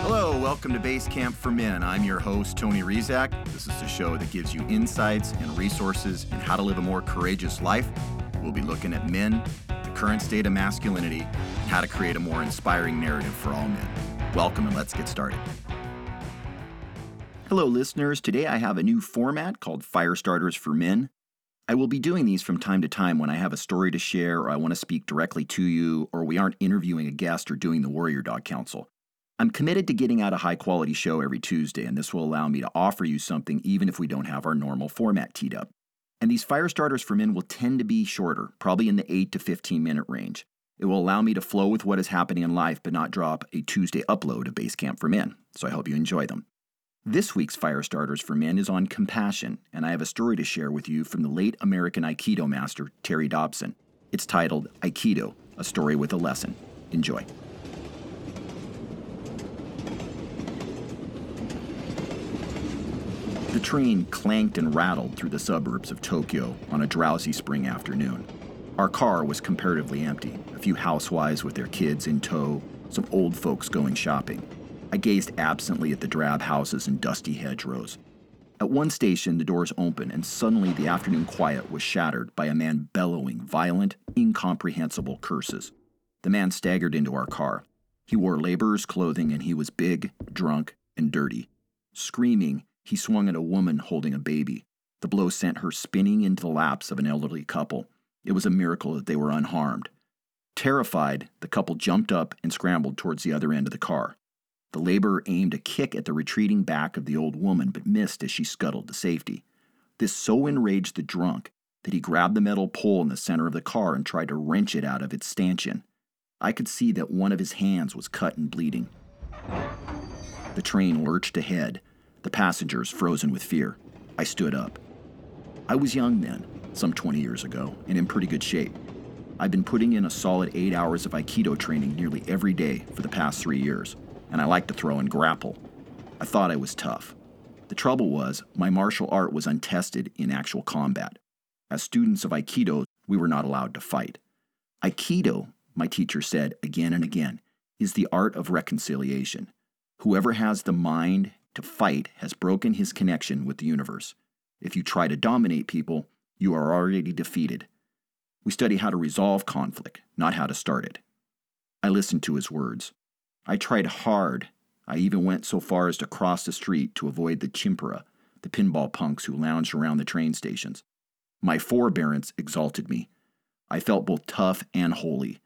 Hello, welcome to Base Camp for Men. I'm your host, Tony Rizak. This is the show that gives you insights and resources in how to live a more courageous life. We'll be looking at men, the current state of masculinity, and how to create a more inspiring narrative for all men. Welcome, and let's get started. Hello, listeners. Today I have a new format called Fire Starters for Men. I will be doing these from time to time when I have a story to share, or I want to speak directly to you, or we aren't interviewing a guest or doing the Warrior Dog Council. I'm committed to getting out a high quality show every Tuesday, and this will allow me to offer you something even if we don't have our normal format teed up. And these fire starters for men will tend to be shorter, probably in the 8 to 15 minute range. It will allow me to flow with what is happening in life but not drop a Tuesday upload of Basecamp for Men, so I hope you enjoy them. This week's Fire Starters for Men is on compassion, and I have a story to share with you from the late American Aikido master, Terry Dobson. It's titled Aikido A Story with a Lesson. Enjoy. The train clanked and rattled through the suburbs of Tokyo on a drowsy spring afternoon. Our car was comparatively empty, a few housewives with their kids in tow, some old folks going shopping. I gazed absently at the drab houses and dusty hedgerows. At one station, the doors opened, and suddenly the afternoon quiet was shattered by a man bellowing violent, incomprehensible curses. The man staggered into our car. He wore laborer's clothing, and he was big, drunk, and dirty. Screaming, he swung at a woman holding a baby. The blow sent her spinning into the laps of an elderly couple. It was a miracle that they were unharmed. Terrified, the couple jumped up and scrambled towards the other end of the car. The laborer aimed a kick at the retreating back of the old woman but missed as she scuttled to safety. This so enraged the drunk that he grabbed the metal pole in the center of the car and tried to wrench it out of its stanchion. I could see that one of his hands was cut and bleeding. The train lurched ahead, the passengers frozen with fear. I stood up. I was young then, some 20 years ago, and in pretty good shape. I've been putting in a solid eight hours of Aikido training nearly every day for the past three years, and I liked to throw and grapple. I thought I was tough. The trouble was, my martial art was untested in actual combat. As students of Aikido, we were not allowed to fight. Aikido, my teacher said again and again, is the art of reconciliation. Whoever has the mind to fight has broken his connection with the universe. If you try to dominate people, you are already defeated. We study how to resolve conflict, not how to start it. I listened to his words. I tried hard. I even went so far as to cross the street to avoid the chimpira, the pinball punks who lounged around the train stations. My forbearance exalted me. I felt both tough and holy.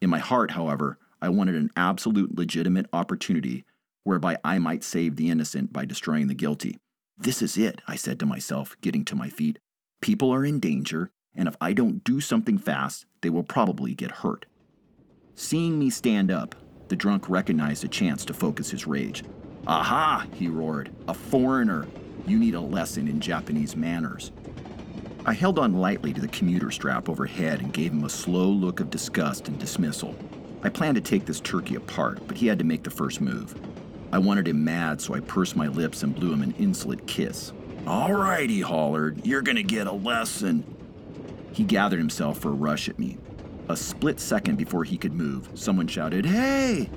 In my heart, however, I wanted an absolute legitimate opportunity whereby I might save the innocent by destroying the guilty. This is it, I said to myself, getting to my feet. People are in danger, and if I don't do something fast, they will probably get hurt. Seeing me stand up, the drunk recognized a chance to focus his rage. Aha, he roared. A foreigner. You need a lesson in Japanese manners. I held on lightly to the commuter strap overhead and gave him a slow look of disgust and dismissal. I planned to take this turkey apart, but he had to make the first move. I wanted him mad, so I pursed my lips and blew him an insolent kiss. All right, he hollered, you're gonna get a lesson. He gathered himself for a rush at me. A split second before he could move, someone shouted, Hey!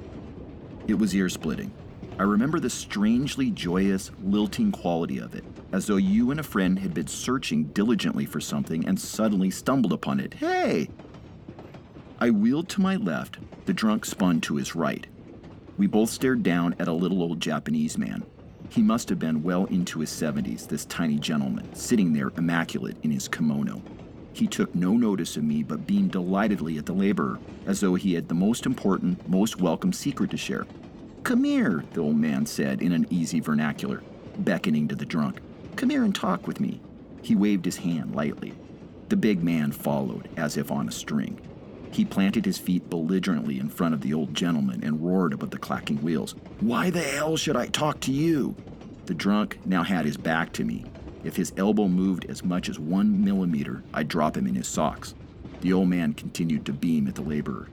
It was ear splitting. I remember the strangely joyous, lilting quality of it, as though you and a friend had been searching diligently for something and suddenly stumbled upon it. Hey! I wheeled to my left, the drunk spun to his right. We both stared down at a little old Japanese man. He must have been well into his 70s, this tiny gentleman, sitting there immaculate in his kimono. He took no notice of me but beamed delightedly at the laborer, as though he had the most important, most welcome secret to share. Come here, the old man said in an easy vernacular, beckoning to the drunk. Come here and talk with me. He waved his hand lightly. The big man followed, as if on a string. He planted his feet belligerently in front of the old gentleman and roared above the clacking wheels. Why the hell should I talk to you? The drunk now had his back to me. If his elbow moved as much as one millimeter, I'd drop him in his socks. The old man continued to beam at the laborer.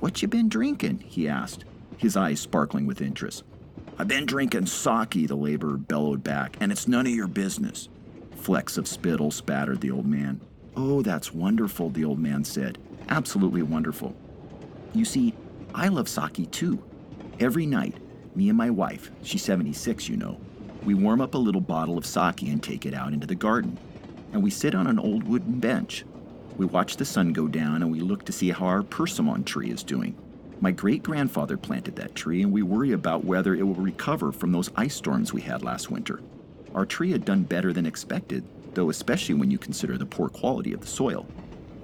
What you been drinking? he asked his eyes sparkling with interest. I've been drinking sake, the laborer bellowed back, and it's none of your business. Flecks of spittle spattered the old man. Oh, that's wonderful, the old man said. Absolutely wonderful. You see, I love sake too. Every night, me and my wife, she's 76, you know, we warm up a little bottle of sake and take it out into the garden. And we sit on an old wooden bench. We watch the sun go down and we look to see how our persimmon tree is doing. My great grandfather planted that tree, and we worry about whether it will recover from those ice storms we had last winter. Our tree had done better than expected, though, especially when you consider the poor quality of the soil.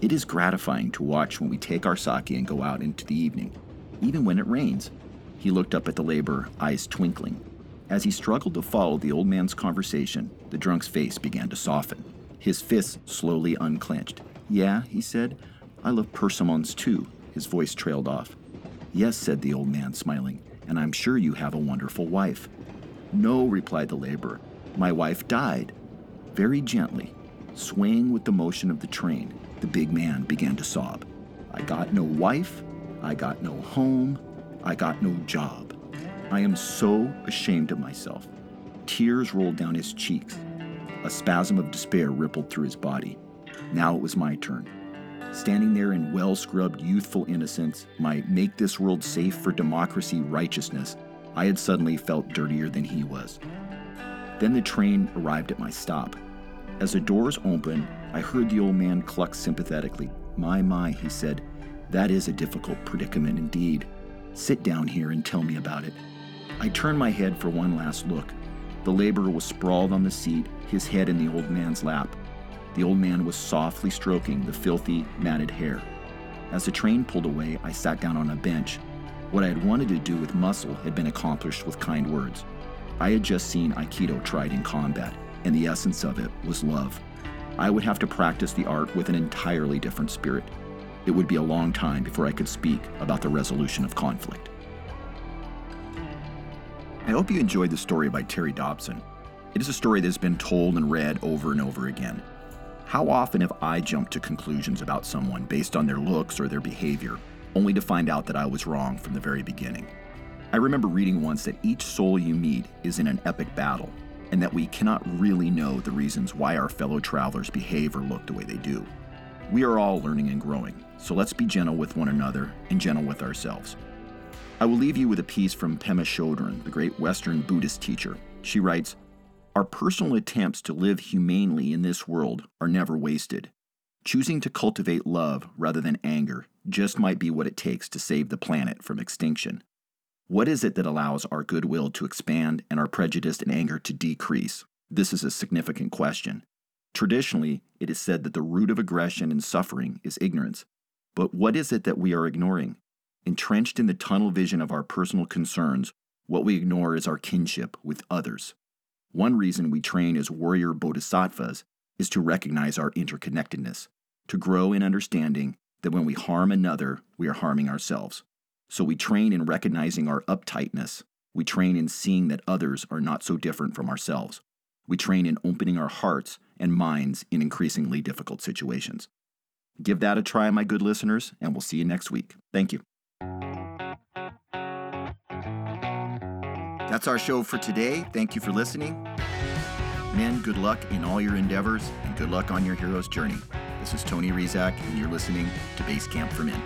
It is gratifying to watch when we take our sake and go out into the evening, even when it rains. He looked up at the laborer, eyes twinkling. As he struggled to follow the old man's conversation, the drunk's face began to soften. His fists slowly unclenched. Yeah, he said, I love persimmons too. His voice trailed off. Yes, said the old man, smiling, and I'm sure you have a wonderful wife. No, replied the laborer. My wife died. Very gently, swaying with the motion of the train, the big man began to sob. I got no wife, I got no home, I got no job. I am so ashamed of myself. Tears rolled down his cheeks. A spasm of despair rippled through his body. Now it was my turn. Standing there in well scrubbed youthful innocence, my make this world safe for democracy righteousness, I had suddenly felt dirtier than he was. Then the train arrived at my stop. As the doors opened, I heard the old man cluck sympathetically. My, my, he said, that is a difficult predicament indeed. Sit down here and tell me about it. I turned my head for one last look. The laborer was sprawled on the seat, his head in the old man's lap. The old man was softly stroking the filthy, matted hair. As the train pulled away, I sat down on a bench. What I had wanted to do with muscle had been accomplished with kind words. I had just seen Aikido tried in combat, and the essence of it was love. I would have to practice the art with an entirely different spirit. It would be a long time before I could speak about the resolution of conflict. I hope you enjoyed the story by Terry Dobson. It is a story that has been told and read over and over again. How often have I jumped to conclusions about someone based on their looks or their behavior, only to find out that I was wrong from the very beginning? I remember reading once that each soul you meet is in an epic battle, and that we cannot really know the reasons why our fellow travelers behave or look the way they do. We are all learning and growing, so let's be gentle with one another and gentle with ourselves. I will leave you with a piece from Pema Chodron, the great Western Buddhist teacher. She writes our personal attempts to live humanely in this world are never wasted. Choosing to cultivate love rather than anger just might be what it takes to save the planet from extinction. What is it that allows our goodwill to expand and our prejudice and anger to decrease? This is a significant question. Traditionally, it is said that the root of aggression and suffering is ignorance. But what is it that we are ignoring? Entrenched in the tunnel vision of our personal concerns, what we ignore is our kinship with others. One reason we train as warrior bodhisattvas is to recognize our interconnectedness, to grow in understanding that when we harm another, we are harming ourselves. So we train in recognizing our uptightness. We train in seeing that others are not so different from ourselves. We train in opening our hearts and minds in increasingly difficult situations. Give that a try, my good listeners, and we'll see you next week. Thank you. That's our show for today. Thank you for listening. Men, good luck in all your endeavors and good luck on your hero's journey. This is Tony Rizak, and you're listening to Base Camp for Men.